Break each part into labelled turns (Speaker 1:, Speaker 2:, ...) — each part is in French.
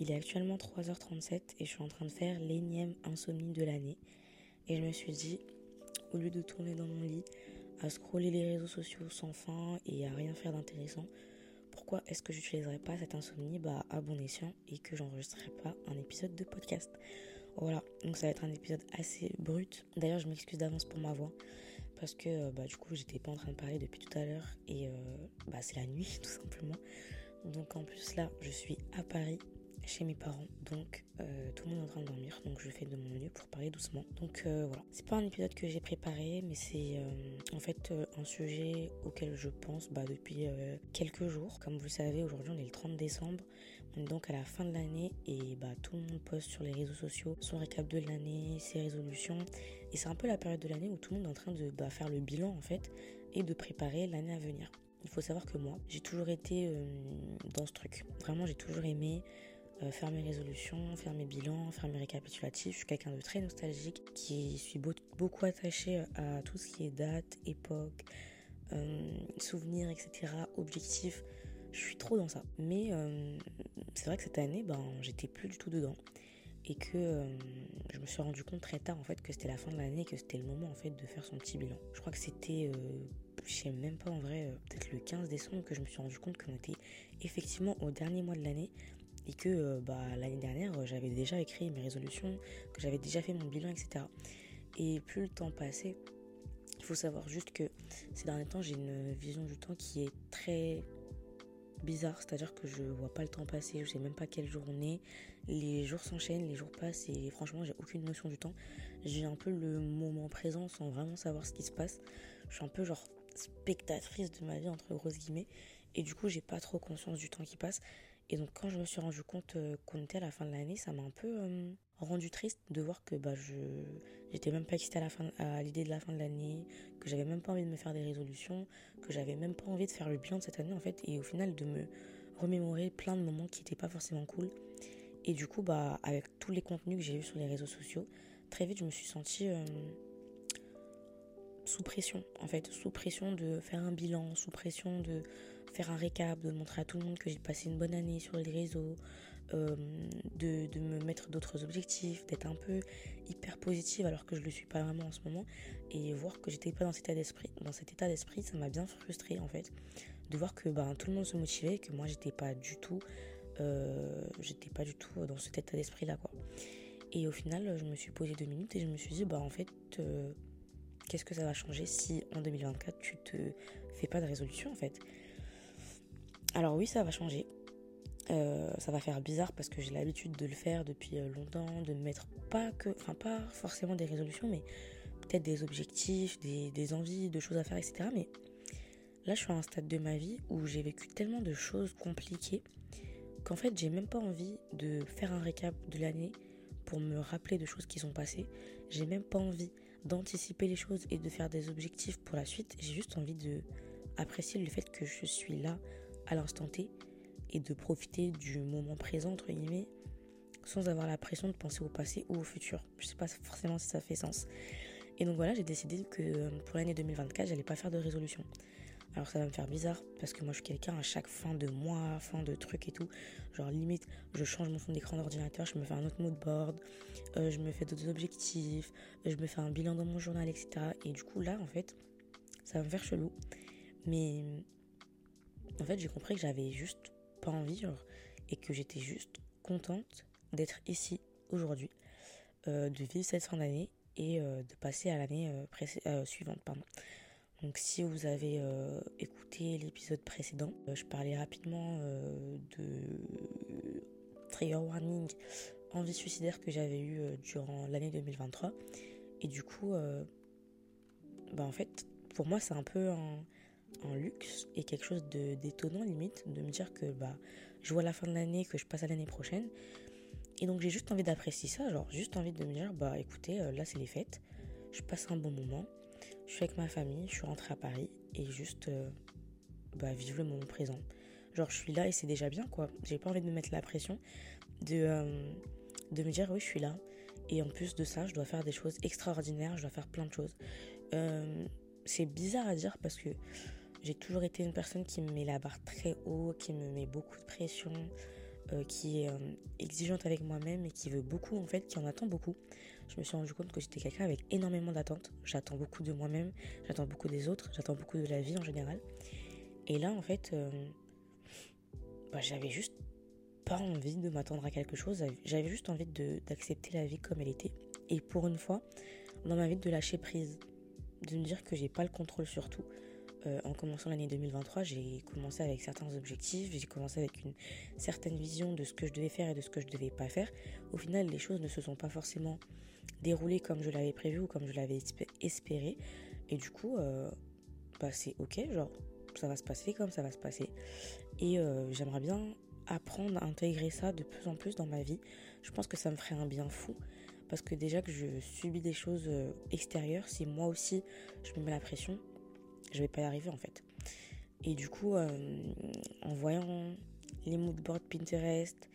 Speaker 1: Il est actuellement 3h37 et je suis en train de faire l'énième insomnie de l'année. Et je me suis dit, au lieu de tourner dans mon lit, à scroller les réseaux sociaux sans fin et à rien faire d'intéressant, pourquoi est-ce que j'utiliserais pas cette insomnie bah, à bon escient et que j'enregistrerai pas un épisode de podcast Voilà, donc ça va être un épisode assez brut. D'ailleurs, je m'excuse d'avance pour ma voix parce que euh, bah, du coup, j'étais pas en train de parler depuis tout à l'heure et euh, bah, c'est la nuit tout simplement. Donc en plus là, je suis à Paris chez mes parents, donc euh, tout le monde est en train de dormir, donc je fais de mon mieux pour parler doucement. Donc euh, voilà, c'est pas un épisode que j'ai préparé, mais c'est euh, en fait un sujet auquel je pense bah, depuis quelques jours. Comme vous le savez, aujourd'hui on est le 30 décembre, on est donc à la fin de l'année et bah tout le monde poste sur les réseaux sociaux son récap de l'année, ses résolutions, et c'est un peu la période de l'année où tout le monde est en train de bah, faire le bilan en fait et de préparer l'année à venir. Il faut savoir que moi, j'ai toujours été dans ce truc. Vraiment, j'ai toujours aimé euh, faire mes résolutions, faire mes bilans, faire mes récapitulatifs. Je suis quelqu'un de très nostalgique qui suis beaucoup attaché à tout ce qui est date, époque, euh, souvenirs, etc., objectifs. Je suis trop dans ça. Mais euh, c'est vrai que cette année, ben, j'étais plus du tout dedans. Et que je me suis rendu compte très tard en fait que c'était la fin de l'année, que c'était le moment en fait de faire son petit bilan. Je crois que c'était, je sais même pas en vrai, peut-être le 15 décembre que je me suis rendu compte qu'on était effectivement au dernier mois de l'année et que euh, bah, l'année dernière, euh, j'avais déjà écrit mes résolutions, que j'avais déjà fait mon bilan, etc. Et plus le temps passait, il faut savoir juste que ces derniers temps, j'ai une vision du temps qui est très bizarre, c'est-à-dire que je vois pas le temps passer, je sais même pas quelle journée, les jours s'enchaînent, les jours passent et franchement j'ai aucune notion du temps. J'ai un peu le moment présent sans vraiment savoir ce qui se passe. Je suis un peu genre spectatrice de ma vie entre grosses guillemets et du coup j'ai pas trop conscience du temps qui passe et donc quand je me suis rendu compte euh, qu'on était à la fin de l'année, ça m'a un peu euh, rendu triste de voir que bah je j'étais même pas excitée à à l'idée de la fin de l'année, que j'avais même pas envie de me faire des résolutions, que j'avais même pas envie de faire le bilan de cette année en fait et au final de me remémorer plein de moments qui étaient pas forcément cool. Et du coup bah avec tous les contenus que j'ai vus sur les réseaux sociaux, très vite je me suis sentie euh, sous pression, en fait, sous pression de faire un bilan, sous pression de faire un récap, de montrer à tout le monde que j'ai passé une bonne année sur les réseaux, euh, de, de, me mettre d'autres objectifs, d'être un peu hyper positive alors que je le suis pas vraiment en ce moment, et voir que j'étais pas dans cet état d'esprit. Dans cet état d'esprit, ça m'a bien frustré en fait, de voir que ben, tout le monde se motivait, que moi j'étais pas du tout, euh, j'étais pas du tout dans cet état d'esprit là quoi. Et au final, je me suis posé deux minutes et je me suis dit, bah en fait, euh, qu'est-ce que ça va changer si en 2024 tu te fais pas de résolution en fait? Alors oui, ça va changer. Euh, ça va faire bizarre parce que j'ai l'habitude de le faire depuis euh, longtemps, de mettre pas que, enfin pas forcément des résolutions, mais peut-être des objectifs, des, envies, de choses à faire, etc. Mais là, je suis à un stade de ma vie où j'ai vécu tellement de choses compliquées qu'en fait, j'ai même pas envie de faire un récap de l'année pour me rappeler de choses qui sont passées. J'ai même pas envie d'anticiper les choses et de faire des objectifs pour la suite. J'ai juste envie de apprécier le fait que je suis là à l'instant T et de profiter du moment présent entre guillemets sans avoir la pression de penser au passé ou au futur. Je sais pas forcément si ça fait sens. Et donc voilà, j'ai décidé que euh, pour l'année 2024, j'allais pas faire de résolution. Alors ça va me faire bizarre parce que moi je suis quelqu'un à chaque fin de mois, fin de truc et tout. Genre limite, je change mon fond d'écran d'ordinateur, je me fais un autre mood board, euh, je me fais d'autres objectifs, je me fais un bilan dans mon journal, etc. Et du coup là en fait, ça va me faire chelou. Mais en fait j'ai compris que j'avais juste pas envie et que j'étais juste contente d'être ici aujourd'hui, euh, de vivre cette fin d'année et euh, de passer à l'année suivante. Pardon. Donc si vous avez euh, écouté l'épisode précédent, euh, je parlais rapidement euh, de trigger warning envie suicidaire que j'avais eu durant l'année 2023. Et du coup, bah en fait, pour moi c'est un peu un, luxe et quelque chose de d'étonnant limite de me dire que bah je vois la fin de l'année, que je passe à l'année prochaine. Et donc j'ai juste envie d'apprécier ça, genre juste envie de me dire bah écoutez, là c'est les fêtes, je passe un bon moment je suis avec ma famille, je suis rentrée à Paris et juste euh, bah, vivre le moment présent. Genre, je suis là et c'est déjà bien, quoi. J'ai pas envie de me mettre la pression de, euh, de me dire oui, je suis là. Et en plus de ça, je dois faire des choses extraordinaires, je dois faire plein de choses. Euh, c'est bizarre à dire parce que j'ai toujours été une personne qui me met la barre très haut, qui me met beaucoup de pression. qui est exigeante avec moi-même et qui veut beaucoup en fait, qui en attend beaucoup. Je me suis rendu compte que j'étais quelqu'un avec énormément d'attentes. J'attends beaucoup de moi-même, j'attends beaucoup des autres, j'attends beaucoup de la vie en général. Et là en fait, bah, j'avais juste pas envie de m'attendre à quelque chose, j'avais juste envie d'accepter la vie comme elle était. Et pour une fois, dans ma vie, de lâcher prise, de me dire que j'ai pas le contrôle sur tout. Euh, en commençant l'année 2023, j'ai commencé avec certains objectifs, j'ai commencé avec une certaine vision de ce que je devais faire et de ce que je devais pas faire. Au final, les choses ne se sont pas forcément déroulées comme je l'avais prévu ou comme je l'avais espéré. Et du coup, euh, bah, c'est ok, genre, ça va se passer comme ça va se passer. Et euh, j'aimerais bien apprendre à intégrer ça de plus en plus dans ma vie. Je pense que ça me ferait un bien fou. Parce que déjà que je subis des choses extérieures, si moi aussi je me mets la pression, je vais pas y arriver en fait. Et du coup, euh, en voyant les moodboards Pinterest,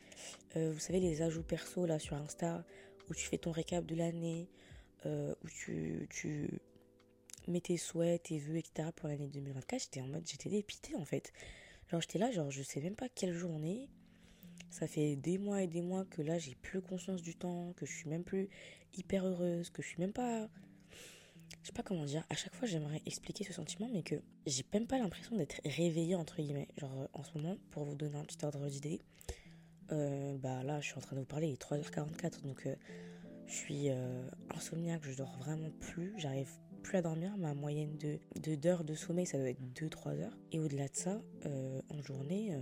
Speaker 1: euh, vous savez, les ajouts perso là sur Insta, où tu fais ton récap de l'année, euh, où tu, tu mets tes souhaits, tes vœux, etc. pour l'année 2024, j'étais en mode, j'étais dépitée en fait. Genre, j'étais là, genre, je sais même pas quelle journée. Ça fait des mois et des mois que là, j'ai plus conscience du temps, que je suis même plus hyper heureuse, que je suis même pas je sais pas comment dire, à chaque fois j'aimerais expliquer ce sentiment, mais que j'ai même pas l'impression d'être réveillée, entre guillemets. Genre euh, en ce moment, pour vous donner un petit ordre d'idée, euh, bah là je suis en train de vous parler, il est 3h44, donc euh, je suis insomniaque, je dors vraiment plus, j'arrive plus à dormir, ma moyenne de, d'heures de sommeil ça doit être 2-3 heures. Et au-delà de ça, en journée,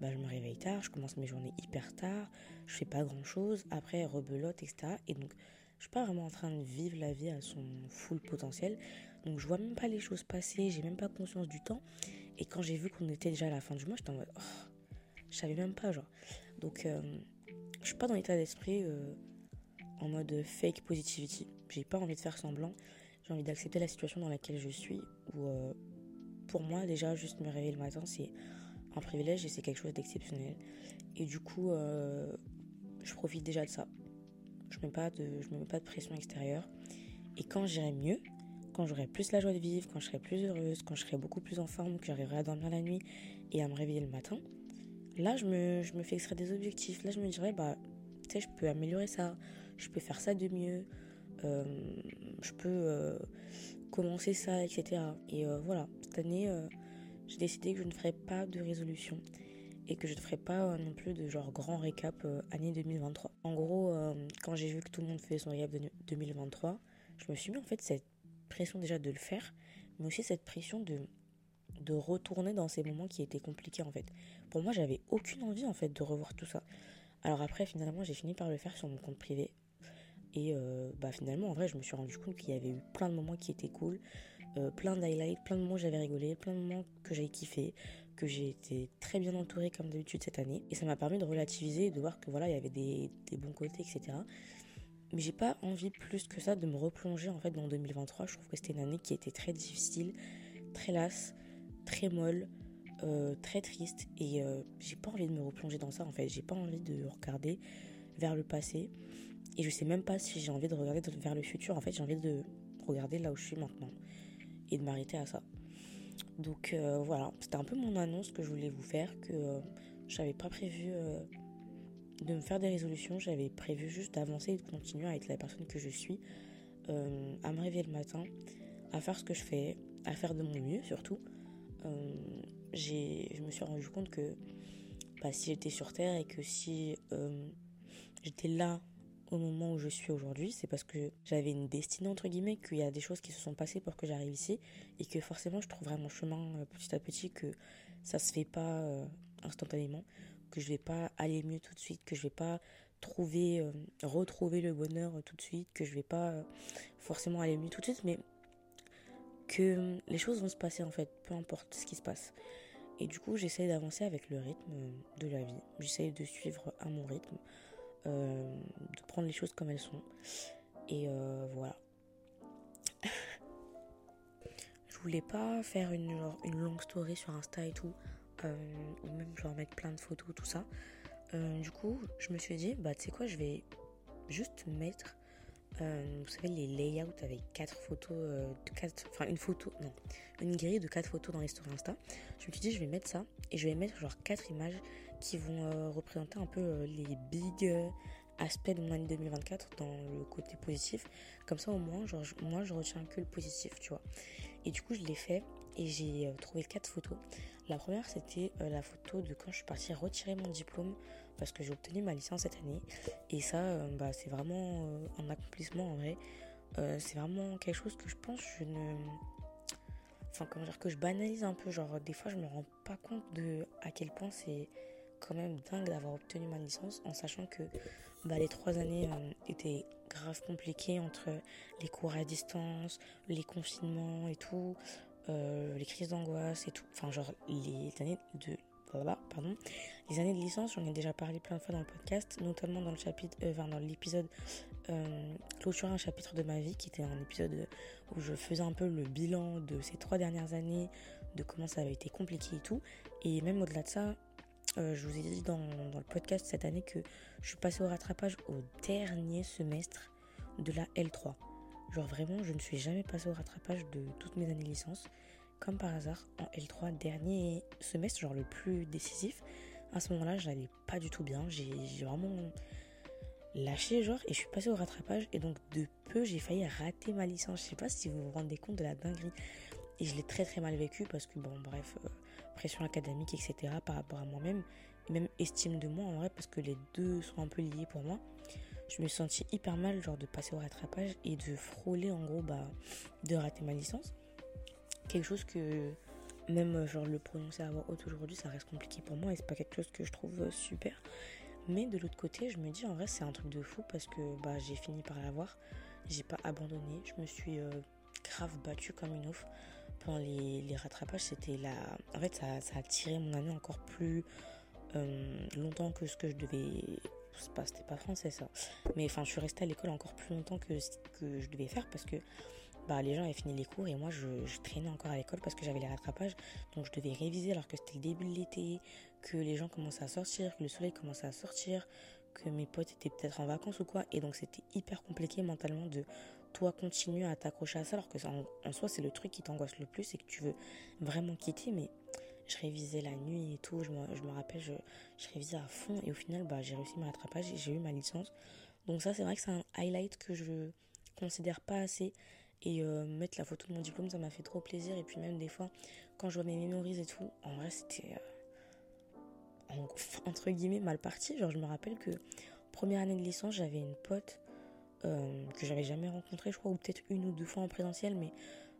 Speaker 1: bah, je me réveille tard, je commence mes journées hyper tard, je fais pas grand chose, après rebelote, etc. Et donc je suis pas vraiment en train de vivre la vie à son full potentiel. Donc je vois même pas les choses passer, j'ai même pas conscience du temps. Et quand j'ai vu qu'on était déjà à la fin du mois, j'étais en mode oh, je savais même pas genre. Donc euh, je suis pas dans l'état d'esprit euh, en mode fake positivity. J'ai pas envie de faire semblant. J'ai envie d'accepter la situation dans laquelle je suis où euh, pour moi déjà juste me réveiller le matin c'est un privilège et c'est quelque chose d'exceptionnel. Et du coup je profite déjà de ça. Je ne pas de, je me mets pas de pression extérieure. Et quand j'irai mieux, quand j'aurai plus la joie de vivre, quand je serai plus heureuse, quand je serai beaucoup plus en forme, que j'arriverai à dormir la nuit et à me réveiller le matin, là, je me, je me fixerai des objectifs. Là, je me dirai, bah, tu sais, je peux améliorer ça, je peux faire ça de mieux, euh, je peux euh, commencer ça, etc. Et euh, voilà, cette année, j'ai décidé que je ne ferai pas de résolution et que je ne ferai pas euh, non plus de genre grand récap euh, année 2023. En gros, euh, quand j'ai vu que tout le monde faisait son récap de 2023, je me suis mis en fait cette pression déjà de le faire, mais aussi cette pression de de retourner dans ces moments qui étaient compliqués en fait. Pour moi, j'avais aucune envie en fait de revoir tout ça. Alors après, finalement, j'ai fini par le faire sur mon compte privé. Et bah finalement, en vrai, je me suis rendu compte qu'il y avait eu plein de moments qui étaient cool, plein d'highlights, plein de moments où j'avais rigolé, plein de moments que j'avais kiffé, que j'ai été très bien entourée comme d'habitude cette année. Et ça m'a permis de relativiser, de voir que voilà, il y avait des, bons côtés, etc. Mais j'ai pas envie plus que ça de me replonger en fait dans 2023. Je trouve que c'était une année qui était très difficile, très lasse, très molle, euh, très triste. Et euh, j'ai pas envie de me replonger dans ça en fait. J'ai pas envie de regarder vers le passé. Et je sais même pas si j'ai envie de regarder vers le futur. En fait, j'ai envie de regarder là où je suis maintenant et de m'arrêter à ça. Donc euh, voilà, c'était un peu mon annonce que je voulais vous faire, que euh, j'avais pas prévu euh, de me faire des résolutions, j'avais prévu juste d'avancer et de continuer à être la personne que je suis, à me réveiller le matin, à faire ce que je fais, à faire de mon mieux surtout. je me suis rendu compte que bah, si j'étais sur Terre et que si j'étais là au moment où je suis aujourd'hui, c'est parce que j'avais une destinée entre guillemets, qu'il y a des choses qui se sont passées pour que j'arrive ici et que forcément je trouverai mon chemin euh, petit à petit, que ça se fait pas euh, instantanément, que je vais pas aller mieux tout de suite, que je vais pas trouver, euh, retrouver le bonheur tout de suite, que je vais pas forcément aller mieux tout de suite, mais que les choses vont se passer en fait, peu importe ce qui se passe. Et du coup, j'essaye d'avancer avec le rythme de la vie. J'essaye de suivre à mon rythme. Euh, de prendre les choses comme elles sont. Et euh, voilà. je voulais pas faire une, une longue story sur Insta et tout, euh, ou même genre mettre plein de photos, tout ça. du coup, je me suis dit, bah tu sais quoi, je vais juste mettre, vous savez, les layouts avec quatre photos, de quatre, enfin une photo, non, une grille de quatre photos dans les stories Insta. Je me suis dit, je vais mettre ça et je vais mettre genre quatre images qui vont représenter un peu les big aspects de mon année 2024 dans le côté positif. Comme ça, au moins, genre, moi, je retiens que le positif, tu vois. Et du coup, je l'ai fait et j'ai trouvé quatre photos. La première, c'était la photo de quand je suis partie retirer mon diplôme parce que j'ai obtenu ma licence cette année. Et ça, bah, c'est vraiment un accomplissement en vrai. c'est vraiment quelque chose que je pense je ne enfin comment dire que je banalise un peu genre des fois je me rends pas compte de à quel point c'est quand même dingue d'avoir obtenu ma licence en sachant que bah, les trois années euh, étaient grave compliquées entre les cours à distance, les confinements et tout, euh, les crises d'angoisse et tout. Enfin genre les années de pardon. Les années de licence, j'en ai déjà parlé plein de fois dans le podcast, notamment dans le chapitre, euh, dans l'épisode euh, clôturer un chapitre de ma vie, qui était un épisode où je faisais un peu le bilan de ces trois dernières années, de comment ça avait été compliqué et tout. Et même au-delà de ça, euh, je vous ai dit dans, le podcast cette année que je suis passée au rattrapage au dernier semestre de la L3. Genre vraiment, je ne suis jamais passée au rattrapage de toutes mes années licence comme par hasard, en L3, dernier semestre, genre le plus décisif, à ce moment-là, j'allais pas du tout bien. J'ai vraiment lâché, genre, et je suis passée au rattrapage. Et donc, de peu, j'ai failli rater ma licence. Je sais pas si vous vous rendez compte de la dinguerie. Et je l'ai très très mal vécu parce que, bon, bref, euh, pression académique, etc. par rapport à moi-même. Et même estime de moi, en vrai, parce que les deux sont un peu liés pour moi. Je me sentis hyper mal, genre, de passer au rattrapage et de frôler, en gros, bah, de rater ma licence quelque chose que même genre le prononcer à voix haute aujourd'hui ça reste compliqué pour moi et c'est pas quelque chose que je trouve super mais de l'autre côté je me dis en vrai c'est un truc de fou parce que bah j'ai fini par l'avoir j'ai pas abandonné je me suis euh, grave battue comme une ouf les, rattrapages c'était la en fait ça, a tiré mon année encore plus longtemps que ce que je devais c'était pas français ça mais enfin je suis restée à l'école encore plus longtemps que ce que je devais faire parce que bah, les gens avaient fini les cours et moi je, traînais encore à l'école parce que j'avais les rattrapages. Donc je devais réviser alors que c'était le début de l'été, que les gens commençaient à sortir, que le soleil commençait à sortir, que mes potes étaient peut-être en vacances ou quoi. Et donc c'était hyper compliqué mentalement de toi continuer à t'accrocher à ça alors que en, soi c'est le truc qui t'angoisse le plus et que tu veux vraiment quitter. Mais je révisais la nuit et tout, je me, rappelle, je, je, révisais à fond et au final bah, j'ai réussi mes rattrapages et j'ai eu ma licence. Donc ça c'est vrai que c'est un highlight que je considère pas assez et euh, mettre la photo de mon diplôme, ça m'a fait trop plaisir. Et puis même des fois, quand je vois mes mémories et tout, en vrai, c'était euh, entre guillemets mal parti. Genre, je me rappelle que première année de licence, j'avais une pote euh, que j'avais jamais rencontrée, je crois, ou peut-être une ou deux fois en présentiel, mais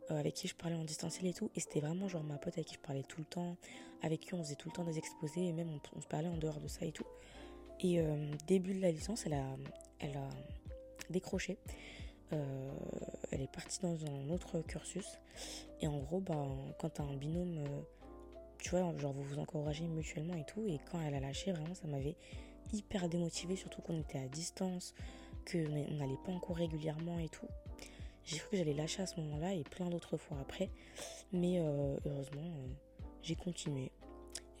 Speaker 1: avec qui je parlais en distanciel et tout. Et c'était vraiment genre ma pote avec qui je parlais tout le temps, avec qui on faisait tout le temps des exposés, et même on, se parlait en dehors de ça et tout. Et début de la licence, elle a, elle a décroché. Euh, elle est partie dans un autre cursus. Et en gros, bah, quand t'as un binôme, euh, tu vois, genre vous vous encouragez mutuellement et tout. Et quand elle a lâché, vraiment, ça m'avait hyper démotivé, surtout qu'on était à distance, qu'on n'allait pas en cours régulièrement et tout. J'ai cru que j'allais lâcher à ce moment-là et plein d'autres fois après. Mais euh, heureusement, j'ai continué.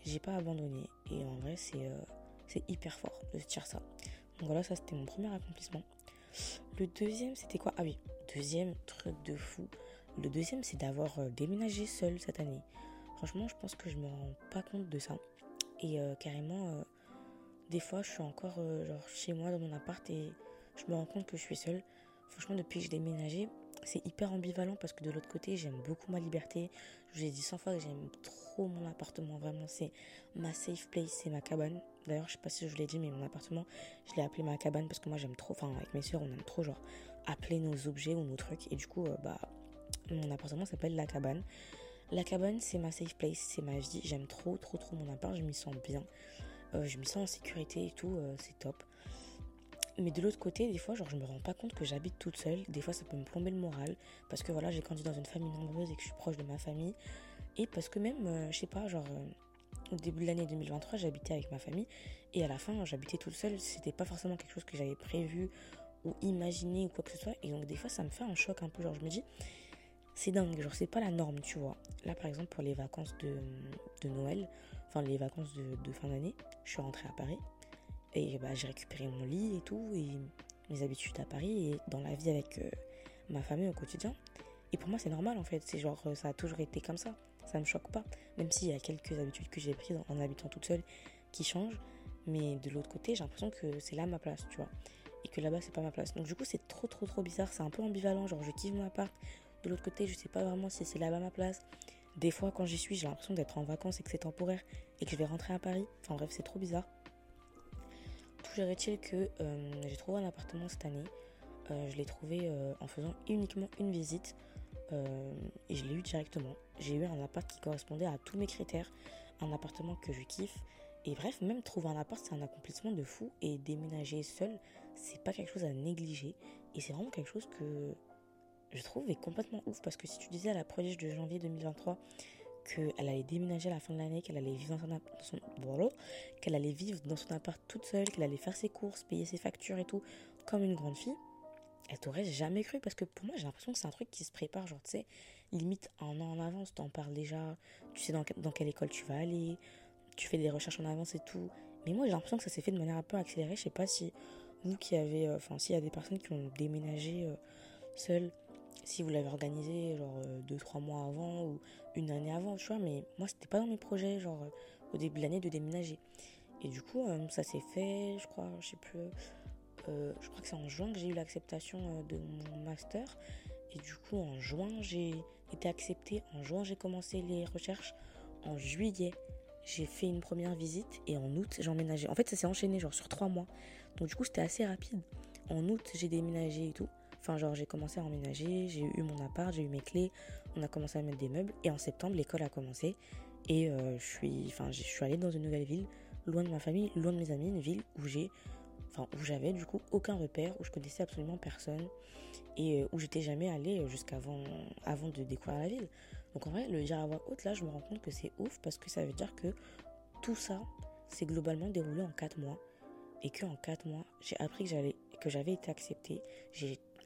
Speaker 1: J'ai pas abandonné. Et en vrai, c'est c'est hyper fort de se dire ça. Donc voilà, ça c'était mon premier accomplissement. Le deuxième, c'était quoi? Ah oui, deuxième truc de fou. Le deuxième, c'est d'avoir euh, déménagé seul cette année. Franchement, je pense que je me rends pas compte de ça. Et euh, carrément, euh, des fois, je suis encore genre chez moi dans mon appart et je me rends compte que je suis seule. Franchement, depuis que j'ai déménagé, c'est hyper ambivalent parce que de l'autre côté, j'aime beaucoup ma liberté. Je vous ai dit 100 fois que j'aime trop mon appartement. Vraiment, c'est ma safe place, c'est ma cabane. D'ailleurs, je sais pas si je vous l'ai dit, mais mon appartement, je l'ai appelé ma cabane parce que moi, j'aime trop. Enfin, avec mes soeurs, on aime trop, genre, appeler nos objets ou nos trucs. Et du coup, euh, bah, mon appartement s'appelle la cabane. La cabane, c'est ma safe place, c'est ma vie. J'aime trop, trop, trop mon appart. Je m'y sens bien. Euh, je m'y sens en sécurité et tout. Euh, c'est top. Mais de l'autre côté, des fois, genre, je me rends pas compte que j'habite toute seule. Des fois, ça peut me plomber le moral. Parce que voilà, j'ai grandi dans une famille nombreuse et que je suis proche de ma famille. Et parce que même, euh, je sais pas, genre, euh, au début de l'année 2023, j'habitais avec ma famille. Et à la fin, j'habitais toute seule. C'était pas forcément quelque chose que j'avais prévu ou imaginé ou quoi que ce soit. Et donc, des fois, ça me fait un choc un peu. Genre, je me dis, c'est dingue. Genre, c'est pas la norme, tu vois. Là, par exemple, pour les vacances de, de Noël, enfin, les vacances de, de fin d'année, je suis rentrée à Paris. Et bah, j'ai récupéré mon lit et tout, et mes habitudes à Paris, et dans la vie avec euh, ma famille au quotidien. Et pour moi, c'est normal en fait. C'est genre, ça a toujours été comme ça. Ça me choque pas. Même s'il y a quelques habitudes que j'ai prises en habitant toute seule qui change. Mais de l'autre côté, j'ai l'impression que c'est là ma place, tu vois. Et que là-bas, c'est pas ma place. Donc du coup, c'est trop, trop, trop bizarre. C'est un peu ambivalent. Genre, je kiffe mon appart. De l'autre côté, je sais pas vraiment si c'est là-bas ma place. Des fois, quand j'y suis, j'ai l'impression d'être en vacances et que c'est temporaire et que je vais rentrer à Paris. Enfin bref, c'est trop bizarre. Est-il que euh, j'ai trouvé un appartement cette année. Euh, je l'ai trouvé euh, en faisant uniquement une visite et je l'ai eu directement. J'ai eu un appart qui correspondait à tous mes critères, un appartement que je kiffe. Et bref, même trouver un appart, c'est un accomplissement de fou. Et déménager seul, c'est pas quelque chose à négliger. Et c'est vraiment quelque chose que je trouve est complètement ouf. Parce que si tu disais à la prodige de janvier 2023 qu'elle allait déménager à la fin de l'année, qu'elle allait vivre dans son, qu'elle allait vivre dans son appart toute seule, qu'elle allait faire ses courses, payer ses factures et tout, comme une grande fille, elle t'aurait jamais cru parce que pour moi j'ai l'impression que c'est un truc qui se prépare, genre tu sais, limite un an en avance, t'en parles déjà, tu sais dans, dans, quelle école tu vas aller, tu fais des recherches en avance et tout. Mais moi j'ai l'impression que ça s'est fait de manière un peu accélérée, je sais pas si vous qui avez, euh, enfin s'il y a des personnes qui ont déménagé euh, seules, si vous l'avez organisé genre 2-3 euh, mois avant ou une année avant, tu vois, mais moi c'était pas dans mes projets, genre au début de l'année de déménager. Et du coup, ça s'est fait, je crois, je sais plus, euh, je crois que c'est en juin que j'ai eu l'acceptation euh, de mon master. Et du coup, en juin, j'ai été acceptée. En juin, j'ai commencé les recherches. En juillet, j'ai fait une première visite. Et en août, j'ai emménagé. En fait, ça s'est enchaîné genre sur trois mois. Donc du coup, c'était assez rapide. En août, j'ai déménagé et tout. Enfin, genre, j'ai commencé à emménager, j'ai eu mon appart, j'ai eu mes clés, on a commencé à mettre des meubles. Et en septembre, l'école a commencé. Et euh, je, suis, enfin, je suis allée dans une nouvelle ville, loin de ma famille, loin de mes amis, une ville où j'ai enfin où j'avais du coup aucun repère, où je connaissais absolument personne et euh, où j'étais jamais allée jusqu'avant avant de découvrir la ville. Donc en vrai, le dire à voix haute, là, je me rends compte que c'est ouf parce que ça veut dire que tout ça s'est globalement déroulé en 4 mois et que en 4 mois, j'ai appris que j'avais été acceptée,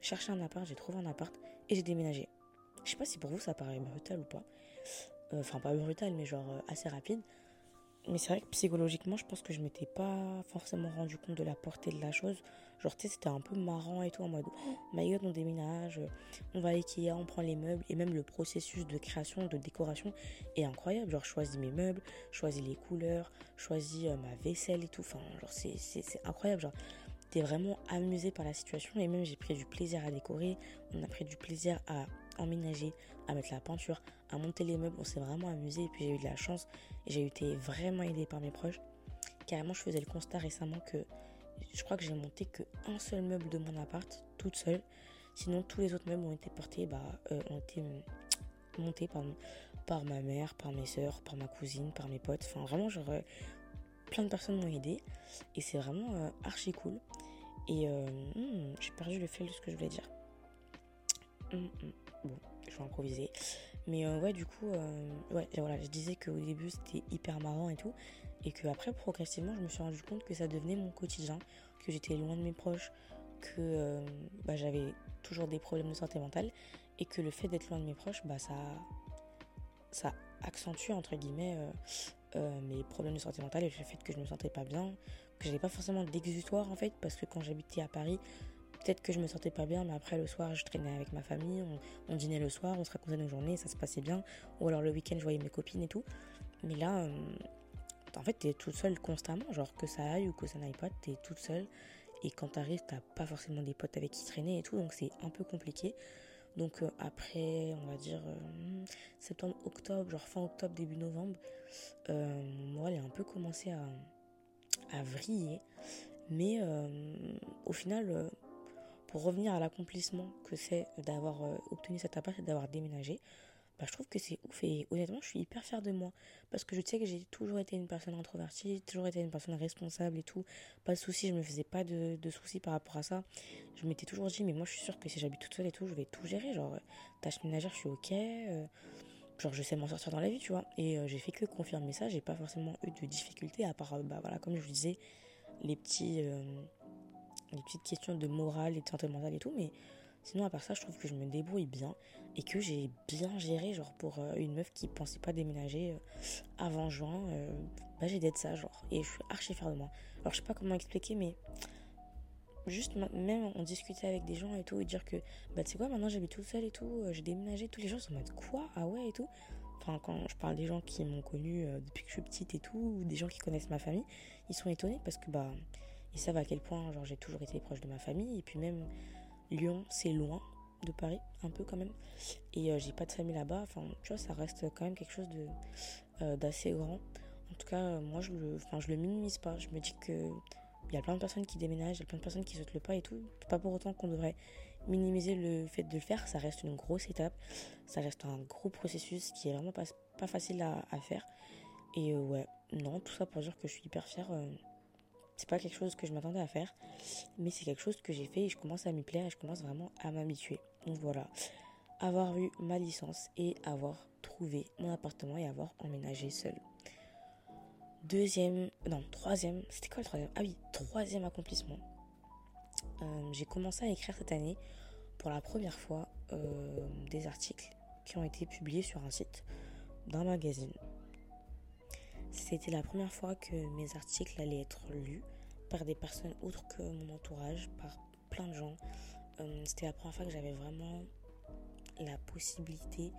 Speaker 1: cherché un appart, j'ai trouvé un appart et j'ai déménagé. Je sais pas si pour vous ça paraît brutal ou pas. Euh, enfin, pas brutal, mais genre euh, assez rapide. Mais c'est vrai que psychologiquement, je pense que je m'étais pas forcément rendu compte de la portée de la chose. Genre, tu sais, c'était un peu marrant et tout, en mode, oh my god, on déménage, on va à Ikea, on prend les meubles. Et même le processus de création, de décoration est incroyable. Genre, je choisis mes meubles, je choisis les couleurs, je choisis euh, ma vaisselle et tout. Enfin, genre, c'est incroyable. Genre, t'es vraiment amusé par la situation. Et même, j'ai pris du plaisir à décorer. On a pris du plaisir à emménager, à mettre la peinture, à monter les meubles. On s'est vraiment amusé et puis j'ai eu de la chance et j'ai été vraiment aidée par mes proches. Carrément, je faisais le constat récemment que je crois que j'ai monté que un seul meuble de mon appart, toute seule. Sinon, tous les autres meubles ont été portés, bah, euh, ont été montés par, ma mère, par mes soeurs, par ma cousine, par mes potes. Enfin, vraiment, genre, euh, plein de personnes m'ont aidé et c'est vraiment euh, archi cool. Et hmm, j'ai perdu le fil de ce que je voulais dire. Hmm, hmm. Bon, je vais improviser. Mais euh, ouais, du coup, euh, ouais, voilà, je disais qu'au début c'était hyper marrant et tout. Et que après, progressivement, je me suis rendu compte que ça devenait mon quotidien, que j'étais loin de mes proches, que euh, bah, j'avais toujours des problèmes de santé mentale. Et que le fait d'être loin de mes proches, bah, ça, ça accentue, entre guillemets, mes problèmes de santé mentale et le fait que je me sentais pas bien, que j'avais pas forcément d'exutoire en fait, parce que quand j'habitais à Paris, peut-être que je me sentais pas bien, mais après le soir, je traînais avec ma famille, on, dînait le soir, on se racontait nos journées, ça se passait bien. Ou alors le week-end, je voyais mes copines et tout. Mais là, euh, en fait, t'es toute seule constamment, genre que ça aille ou que ça n'aille pas, t'es toute seule. Et quand t'arrives, t'as pas forcément des potes avec qui traîner et tout, donc c'est un peu compliqué. Donc euh, après, on va dire euh, septembre, octobre, genre fin octobre, début novembre, moi, elle a un peu commencé à, à vriller. Mais au final, pour revenir à l'accomplissement que c'est d'avoir euh, obtenu cet appart et d'avoir déménagé, bah, je trouve que c'est ouf et honnêtement je suis hyper fière de moi. Parce que je sais que j'ai toujours été une personne introvertie, toujours été une personne responsable et tout, pas de soucis, je me faisais pas de, soucis par rapport à ça, je m'étais toujours dit mais moi je suis sûre que si j'habite toute seule et tout je vais tout gérer, genre tâche ménagère je suis ok, euh, genre je sais m'en sortir dans la vie tu vois. Et euh, j'ai fait que confirmer ça, j'ai pas forcément eu de difficultés à part bah voilà comme je vous disais les petits des petites questions de morale et de santé mentale et tout, mais sinon à part ça, je trouve que je me débrouille bien et que j'ai bien géré, genre pour euh, une meuf qui pensait pas déménager euh, avant juin, euh, bah j'ai d'être ça, genre, et je suis archi fière de moi. Alors je sais pas comment expliquer, mais juste même on discutait avec des gens et tout, et dire que, bah tu sais quoi, maintenant j'habite toute seule et tout, j'ai déménagé, tous les gens sont en mode quoi, ah ouais et tout? enfin, quand je parle des gens qui m'ont connu euh, depuis que je suis petite et tout, ou des gens qui connaissent ma famille, ils sont étonnés parce que bah, ils savent à quel point genre, j'ai toujours été proche de ma famille. Et puis même Lyon, c'est loin de Paris, un peu quand même. Et euh, j'ai pas de famille là-bas. Enfin, tu vois, ça reste quand même quelque chose de euh, d'assez grand. En tout cas, moi, je enfin, je le minimise pas. Je me dis que il y a plein de personnes qui déménagent, il y a plein de personnes qui sautent le pas et tout. Pas pour autant qu'on devrait minimiser le fait de le faire. Ça reste une grosse étape. Ça reste un gros processus qui est vraiment pas, facile à, faire. Et euh, ouais, non, tout ça pour dire que je suis hyper fière. Euh, c'est pas quelque chose que je m'attendais à faire, mais c'est quelque chose que j'ai fait et je commence à m'y plaire et je commence vraiment à m'habituer. Donc voilà, avoir eu ma licence et avoir trouvé mon appartement et avoir emménagé seul. Deuxième, non, troisième, c'était quoi le troisième? Ah oui, troisième accomplissement. Euh, j'ai commencé à écrire cette année pour la première fois euh, des articles qui ont été publiés sur un site d'un magazine. C'était la première fois que mes articles allaient être lus par des personnes autres que mon entourage, par plein de gens. Euh, c'était la première fois que j'avais vraiment la possibilité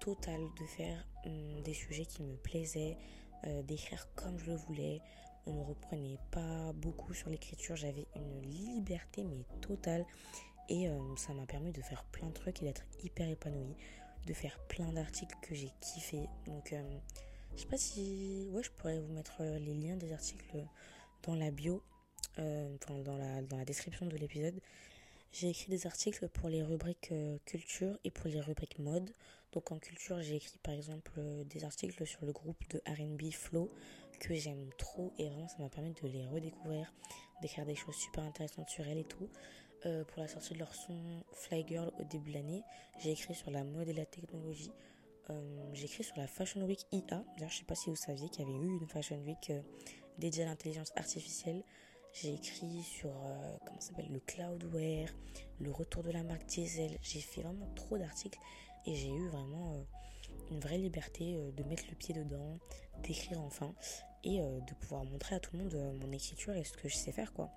Speaker 1: totale de faire hum, des sujets qui me plaisaient, euh, d'écrire comme je le voulais. On me reprenait pas beaucoup sur l'écriture, j'avais une liberté mais totale et euh, ça m'a permis de faire plein de trucs et d'être hyper épanouie, de faire plein d'articles que j'ai kiffé. Donc euh, je sais pas si ouais, je pourrais vous mettre les liens des articles dans la bio, enfin dans la description de l'épisode. J'ai écrit des articles pour les rubriques culture et pour les rubriques mode. Donc en culture, j'ai écrit par exemple euh, des articles sur le groupe de RB Flow que j'aime trop et vraiment ça m'a permis de les redécouvrir, d'écrire des choses super intéressantes sur elles et tout. Euh, pour la sortie de leur son Fly Girl au début de l'année, j'ai écrit sur la mode et la technologie. Euh, j'ai écrit sur la Fashion Week IA. D'ailleurs, je sais pas si vous saviez qu'il y avait eu une Fashion Week dédiée à l'intelligence artificielle. J'ai écrit sur comment s'appelle le cloudware, le retour de la marque Diesel. J'ai fait vraiment trop d'articles et j'ai eu vraiment euh, une vraie liberté euh, de mettre le pied dedans, d'écrire enfin et euh, de pouvoir montrer à tout le monde mon écriture et ce que je sais faire quoi.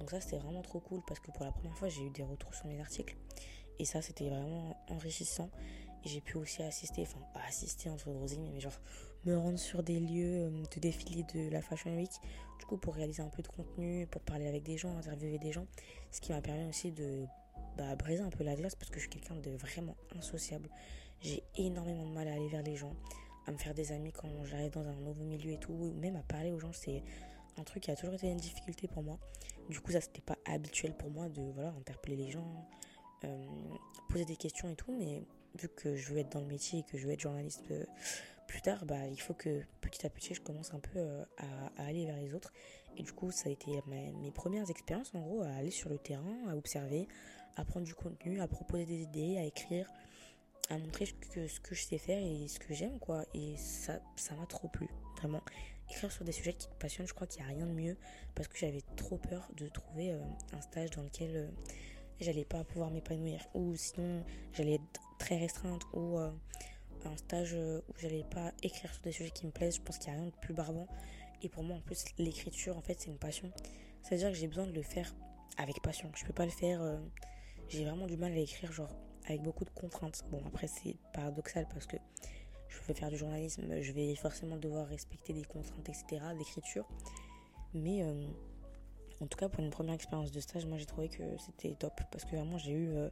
Speaker 1: Donc ça c'était vraiment trop cool parce que pour la première fois j'ai eu des retours sur mes articles. Et ça c'était vraiment enrichissant. Et j'ai pu aussi assister, enfin assister entre gros mais genre me rendre sur des lieux de défilé de la Fashion Week du coup pour réaliser un peu de contenu, pour parler avec des gens, interviewer des gens, ce qui m'a permis aussi de bah, briser un peu la glace parce que je suis quelqu'un de vraiment insociable. J'ai énormément de mal à aller vers les gens, à me faire des amis quand j'arrive dans un nouveau milieu et tout, ou même à parler aux gens, c'est un truc qui a toujours été une difficulté pour moi. Du coup, ça c'était pas habituel pour moi de voilà interpeller les gens, euh, poser des questions et tout, mais vu que je veux être dans le métier et que je veux être journaliste euh, plus tard, bah il faut que petit à petit je commence un peu euh, à, à, aller vers les autres. Et du coup, ça a été mes premières expériences en gros à aller sur le terrain, à observer, à prendre du contenu, à proposer des idées, à écrire, à montrer ce que je sais faire et ce que j'aime, quoi. Et ça, ça m'a trop plu, vraiment. Écrire sur des sujets qui te passionnent, je crois qu'il n'y a rien de mieux parce que j'avais trop peur de trouver euh, un stage dans lequel euh, j'allais pas pouvoir m'épanouir ou sinon j'allais être très restreinte ou euh, un stage où j'allais pas écrire sur des sujets qui me plaisent. Je pense qu'il n'y a rien de plus barbant. Et pour moi, en plus, l'écriture, en fait, c'est une passion. C'est-à-dire que j'ai besoin de le faire avec passion. Je peux pas le faire j'ai vraiment du mal à écrire genre avec beaucoup de contraintes. Bon après c'est paradoxal parce que je veux faire du journalisme, je vais forcément devoir respecter des contraintes etc d'écriture. Mais euh, en tout cas pour une première expérience de stage, moi j'ai trouvé que c'était top parce que vraiment j'ai eu euh,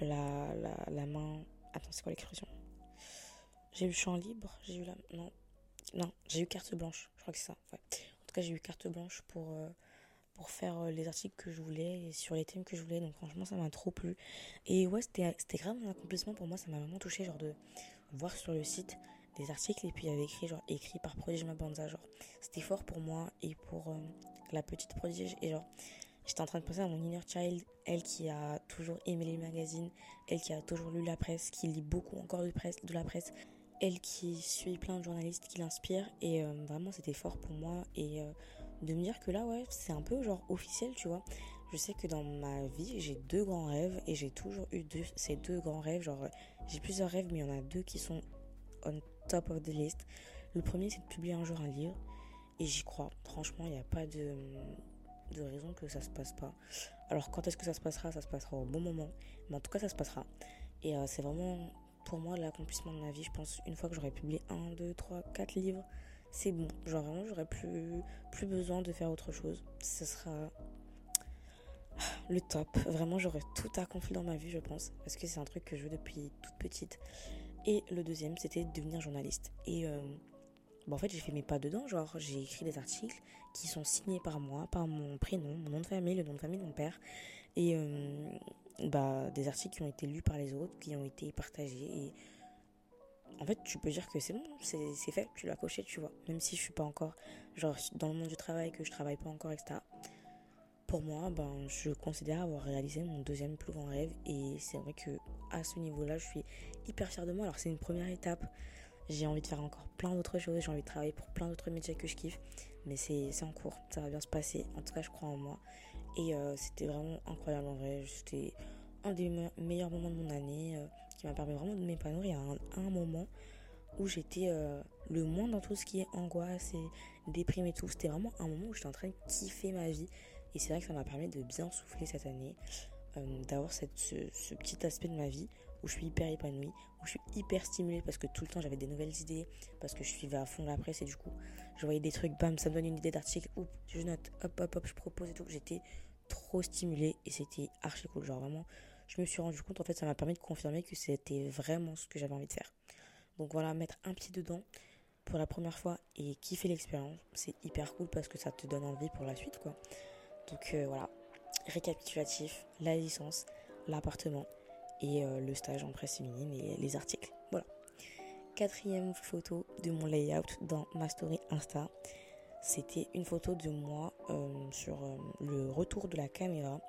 Speaker 1: la, la, la, main. Attends c'est quoi l'expression? J'ai eu champ libre, j'ai eu la non non j'ai eu carte blanche, je crois que c'est ça. En tout cas j'ai eu carte blanche pour euh, pour faire euh, les articles que je voulais et sur les thèmes que je voulais. Donc franchement, ça m'a trop plu. Et ouais, c'était grave un accomplissement pour moi. Ça m'a vraiment touché, genre de voir sur le site des articles et puis il y avait écrit genre écrit par Prodige Mabanza genre c'était fort pour moi et pour euh, la petite Prodige et genre j'étais en train de penser à mon inner child elle qui a toujours aimé les magazines elle qui a toujours lu la presse qui lit beaucoup encore de presse de la presse elle qui suit plein de journalistes qui l'inspirent et euh, vraiment c'était fort pour moi et de me dire que là, ouais, c'est un peu genre officiel, tu vois. Je sais que dans ma vie, j'ai deux grands rêves et j'ai toujours eu deux, ces deux grands rêves. Genre, j'ai plusieurs rêves, mais il y en a deux qui sont on top of the list. Le premier, c'est de publier un jour un livre et j'y crois. Franchement, il n'y a pas de, de raison que ça se passe pas. Alors, quand est-ce que ça se passera? Ça se passera au bon moment, mais en tout cas, ça se passera. Et euh, c'est vraiment pour moi, l'accomplissement de ma vie, je pense, une fois que j'aurai publié 1, 2, 3, 4 livres, c'est bon. Genre vraiment, j'aurai plus, plus besoin de faire autre chose. Ce sera le top. Vraiment, j'aurai tout accompli dans ma vie, je pense. Parce que c'est un truc que je veux depuis toute petite. Et le deuxième, c'était devenir journaliste. Et euh, bah, en fait, j'ai fait mes pas dedans. Genre, j'ai écrit des articles qui sont signés par moi, par mon prénom, mon nom de famille, le nom de famille de mon père. Et euh, bah, des articles qui ont été lus par les autres, qui ont été partagés. En fait, tu peux dire que c'est bon, c'est fait, tu l'as coché, tu vois. Même si je suis pas encore, genre, dans le monde du travail, que je travaille pas encore, etc. Pour moi, ben, je considère avoir réalisé mon deuxième plus grand rêve. Et c'est vrai que à ce niveau-là, je suis hyper fière de moi. Alors, c'est une première étape. J'ai envie de faire encore plein d'autres choses. J'ai envie de travailler pour plein d'autres métiers que je kiffe. Mais c'est en cours. Ça va bien se passer. En tout cas, je crois en moi. Et euh, c'était vraiment incroyable en vrai. C'était un des meilleurs moments de mon année euh, qui m'a permis vraiment de m'épanouir à un, moment où j'étais euh, le moins dans tout ce qui est angoisse et déprime et tout. C'était vraiment un moment où j'étais en train de kiffer ma vie. Et c'est vrai que ça m'a permis de bien souffler cette année, d'avoir ce, ce, petit aspect de ma vie où je suis hyper épanouie, où je suis hyper stimulée parce que tout le temps j'avais des nouvelles idées, parce que je suivais à fond la presse et du coup je voyais des trucs, bam, ça me donne une idée d'article, oups, je note, hop, hop, hop, je propose et tout. J'étais trop stimulée et c'était archi cool. Genre vraiment, je me suis rendu compte, en fait, ça m'a permis de confirmer que c'était vraiment ce que j'avais envie de faire. Donc voilà, mettre un pied dedans pour la première fois et kiffer l'expérience, c'est hyper cool parce que ça te donne envie pour la suite, quoi. Donc euh, voilà, récapitulatif, la licence, l'appartement et euh, le stage en presse féminine et les articles. Voilà. Quatrième photo de mon layout dans ma story Insta. C'était une photo de moi euh, sur le retour de la caméra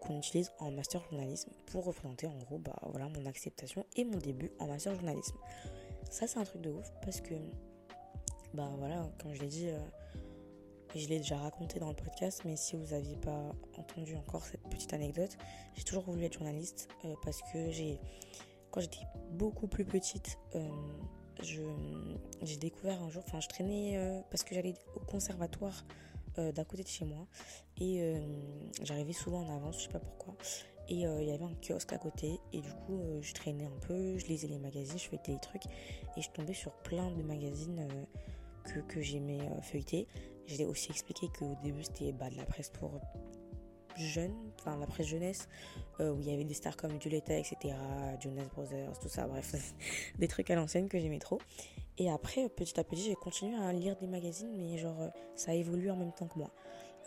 Speaker 1: qu'on utilise en master journalisme pour représenter en gros bah, voilà, mon acceptation et mon début en master journalisme. Ça c'est un truc de ouf parce que bah voilà, comme je l'ai dit, je l'ai déjà raconté dans le podcast, mais si vous n'aviez pas entendu encore cette petite anecdote, j'ai toujours voulu être journaliste euh, parce que j'ai, quand j'étais beaucoup plus petite, euh, j'ai découvert un jour, enfin je traînais euh, parce que j'allais au conservatoire d'à côté de chez moi et j'arrivais souvent en avance, je sais pas pourquoi. Et il y avait un kiosque à côté et du coup je traînais un peu, je lisais les magazines, je faisais des trucs et je tombais sur plein de magazines que, que j'aimais feuilleter je l'ai aussi expliqué qu'au début c'était bah, de la presse pour jeunes, enfin la presse jeunesse, euh, où il y avait des stars comme Julieta, etc., Jonas Brothers, tout ça, bref, des trucs à l'ancienne que j'aimais trop. Et après, petit à petit, j'ai continué à lire des magazines, mais genre, euh, ça a évolué en même temps que moi.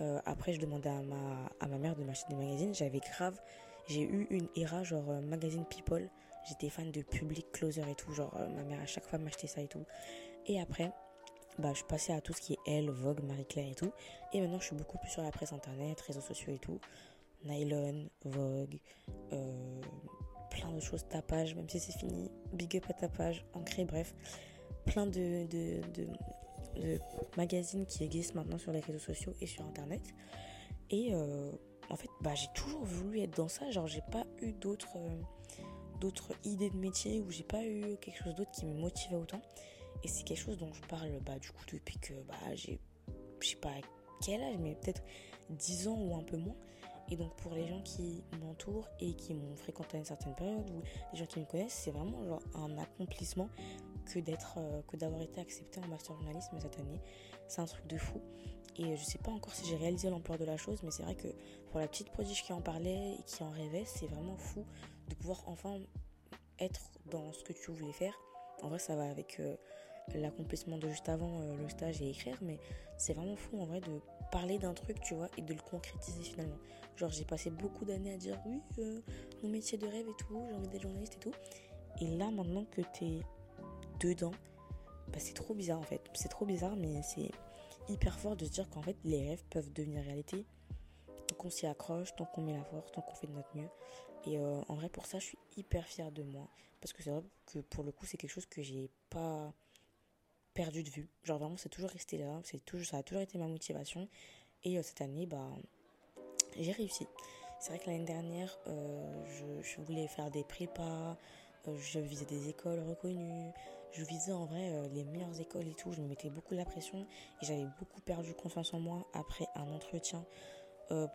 Speaker 1: Euh, après, je demandais à ma, à ma mère de m'acheter des magazines. J'avais grave, j'ai eu une era genre magazine People. J'étais fan de Public Closer et tout. Genre, ma mère à chaque fois m'achetait ça et tout. Et après, bah, je passais à tout ce qui est Elle, Vogue, Marie-Claire et tout. Et maintenant, je suis beaucoup plus sur la presse internet, réseaux sociaux et tout. Nylon, Vogue, euh, plein de choses, tapage, même si c'est fini. Big up à tapage, ancré, bref. Plein de, magazines qui existent maintenant sur les réseaux sociaux et sur internet. Et euh, en fait, bah, j'ai toujours voulu être dans ça. Genre, j'ai pas eu d'autres. Euh, d'autres idées de métier ou j'ai pas eu quelque chose d'autre qui me motivait autant. Et c'est quelque chose dont je parle bah, du coup depuis que bah, j'ai, je sais pas quel âge, mais peut-être 10 ans ou un peu moins. Et donc pour les gens qui m'entourent et qui m'ont fréquenté à une certaine période ou les gens qui me connaissent, c'est vraiment genre un accomplissement que d'être euh, que d'avoir été accepté en master journalisme cette année. C'est un truc de fou. Et je sais pas encore si j'ai réalisé l'ampleur de la chose, mais c'est vrai que pour la petite prodige qui en parlait et qui en rêvait, c'est vraiment fou de pouvoir enfin être dans ce que tu voulais faire. En vrai, ça va avec euh, l'accomplissement de juste avant euh, le stage et écrire, mais c'est vraiment fou en vrai de parler d'un truc, tu vois, et de le concrétiser finalement. Genre, j'ai passé beaucoup d'années à dire oui, euh, mon métier de rêve et tout, j'ai envie d'être journaliste et tout. Et là, maintenant que t'es dedans, bah, c'est trop bizarre en fait. C'est trop bizarre, mais c'est hyper fort de se dire qu'en fait, les rêves peuvent devenir réalité tant qu'on s'y accroche, tant qu'on met la force, tant qu'on fait de notre mieux. Et euh, en vrai, pour ça, je suis hyper fière de moi. Parce que c'est vrai que pour le coup, c'est quelque chose que j'ai pas perdu de vue. Genre vraiment, c'est toujours resté là. C'est toujours, ça a toujours été ma motivation. Et euh, cette année, bah, j'ai réussi. C'est vrai que l'année dernière, euh, je, voulais faire des prépas, je visais des écoles reconnues, je visais en vrai les meilleures écoles et tout. Je me mettais beaucoup la pression et j'avais beaucoup perdu confiance en moi après un entretien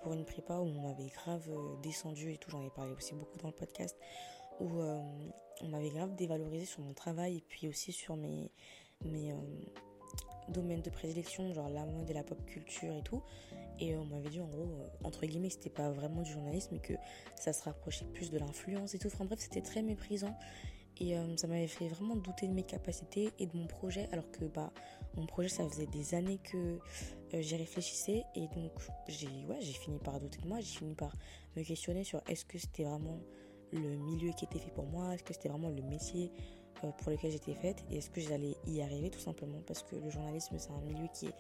Speaker 1: pour une prépa où on m'avait grave descendu et tout. J'en ai parlé aussi beaucoup dans le podcast. où on m'avait grave dévalorisé sur mon travail et puis aussi sur mes, mes domaines de prédilection, genre la mode et la pop culture et tout. Et on m'avait dit en gros, entre guillemets, c'était pas vraiment du journalisme et que ça se rapprochait plus de l'influence et tout. Enfin bref, c'était très méprisant. Et euh, ça m'avait fait vraiment douter de mes capacités et de mon projet, alors que bah, mon projet, ça faisait des années que euh, j'y réfléchissais. Et donc, j'ai ouais, fini par douter de moi, j'ai fini par me questionner sur est-ce que c'était vraiment le milieu qui était fait pour moi, est-ce que c'était vraiment le métier euh, pour lequel j'étais faite, et est-ce que j'allais y arriver tout simplement, parce que le journalisme, c'est un milieu qui est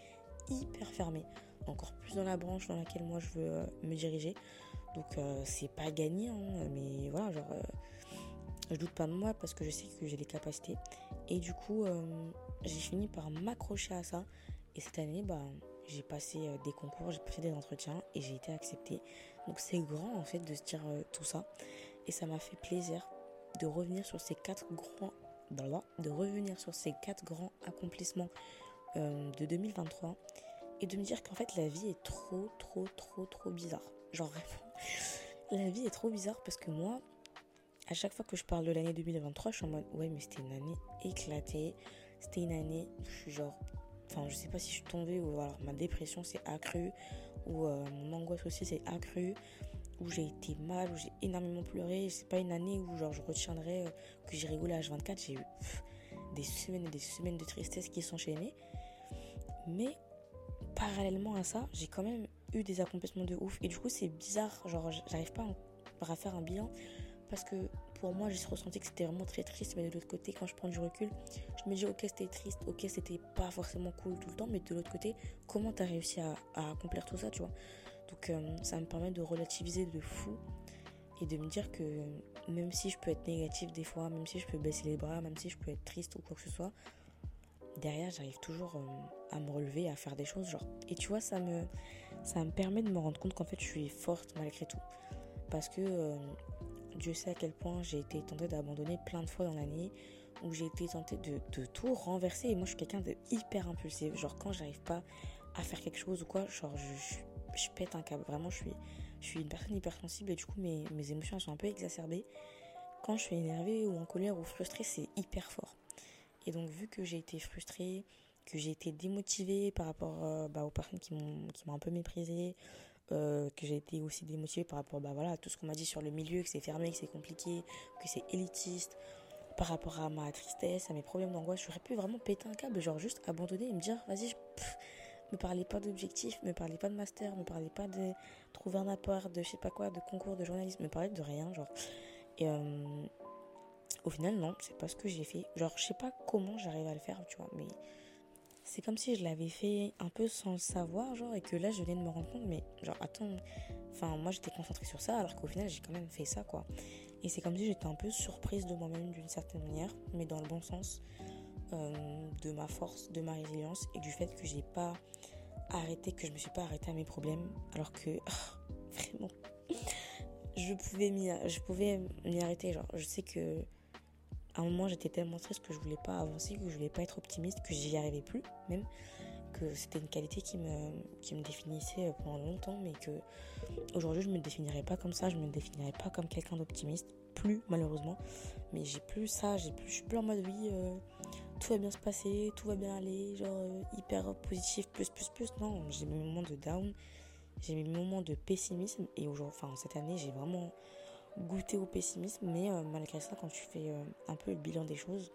Speaker 1: hyper fermé, encore plus dans la branche dans laquelle moi je veux me diriger. Donc, c'est pas gagné, hein, mais voilà, genre je doute pas de moi parce que je sais que j'ai des capacités. Et du coup, euh, j'ai fini par m'accrocher à ça. Et cette année, bah, j'ai passé euh, des concours, j'ai passé des entretiens et j'ai été acceptée. Donc c'est grand en fait de se dire euh, tout ça. Et ça m'a fait plaisir de revenir sur ces quatre grands, de revenir sur ces quatre grands accomplissements de 2023 et de me dire qu'en fait la vie est trop, trop, trop, trop bizarre. Genre vraiment, la vie est trop bizarre parce que moi, à chaque fois que je parle de l'année 2023, je suis en mode ouais, mais c'était une année éclatée. C'était une année où je suis genre. Enfin, je sais pas si je suis tombée ou alors ma dépression s'est accrue ou euh, mon angoisse aussi s'est accrue où j'ai été mal, où j'ai énormément pleuré. C'est pas une année où genre je retiendrai euh, que j'ai rigolé à H24. J'ai eu des semaines et des semaines de tristesse qui s'enchaînaient. Mais parallèlement à ça, j'ai quand même eu des accomplissements de ouf. Et du coup, c'est bizarre. Genre, j'arrive pas à faire un bilan parce que pour moi, j'ai ressenti que c'était vraiment très triste. Mais de l'autre côté, quand je prends du recul, je me dis, ok, c'était triste, ok, c'était pas forcément cool tout le temps. Mais de l'autre côté, comment t'as réussi à, accomplir tout ça, tu vois? Donc, euh, ça me permet de relativiser de fou et de me dire que même si je peux être négative des fois, même si je peux baisser les bras, même si je peux être triste ou quoi que ce soit, derrière, j'arrive toujours euh, à me relever, à faire des choses. Genre. Et tu vois, ça me, ça me permet de me rendre compte qu'en fait, je suis forte malgré tout. Parce que euh, Dieu sait à quel point j'ai été tentée d'abandonner plein de fois dans l'année, où j'ai été tentée de, tout renverser. Et moi, je suis quelqu'un de hyper impulsif. Genre, quand j'arrive pas à faire quelque chose ou quoi, genre, je, pète un câble. Vraiment, je suis, je suis une personne hypersensible et du coup, mes, mes émotions sont un peu exacerbées. Quand je suis énervée ou en colère ou frustrée, c'est hyper fort. Et donc, vu que j'ai été frustrée, que j'ai été démotivée par rapport euh, bah, aux personnes qui m'ont un peu méprisée, euh, que j'ai été aussi démotivée par rapport bah, voilà, à tout ce qu'on m'a dit sur le milieu, que c'est fermé, que c'est compliqué, que c'est élitiste, par rapport à ma tristesse, à mes problèmes d'angoisse. J'aurais pu vraiment péter un câble, genre juste abandonner et me dire, vas-y, me parlez pas d'objectif, me parlez pas de master, me parlez pas de trouver un apport, de je sais pas quoi, de concours de journalisme, me parlez de rien, genre. Et euh, au final, non, c'est pas ce que j'ai fait. Genre, je sais pas comment j'arrive à le faire, tu vois, mais c'est comme si je l'avais fait un peu sans le savoir, genre, et que là, je viens de me rendre compte, mais genre, attends, enfin, moi, j'étais concentrée sur ça, alors qu'au final, j'ai quand même fait ça, quoi. Et c'est comme si j'étais un peu surprise de moi-même d'une certaine manière, mais dans le bon sens, euh, de ma force, de ma résilience, et du fait que j'ai pas arrêté, que je me suis pas arrêtée à mes problèmes, alors que, vraiment, je pouvais m'y arrêter, genre, je sais que à un moment, j'étais tellement triste que je voulais pas avancer, que je voulais pas être optimiste, que j'y arrivais plus, même que c'était une qualité qui me, qui me définissait pendant longtemps, mais que aujourd'hui, je me définirais pas comme ça, je me définirais pas comme quelqu'un d'optimiste, plus malheureusement. Mais j'ai plus ça, j'ai plus, je suis plus en mode oui, euh, tout va bien se passer, tout va bien aller, genre euh, hyper positif, plus, plus, plus. Non, j'ai mes moments de down, j'ai mes moments de pessimisme, et aujourd'hui, enfin, cette année, j'ai vraiment goûter au pessimisme, mais euh, malgré ça, quand tu fais euh, un peu le bilan des choses,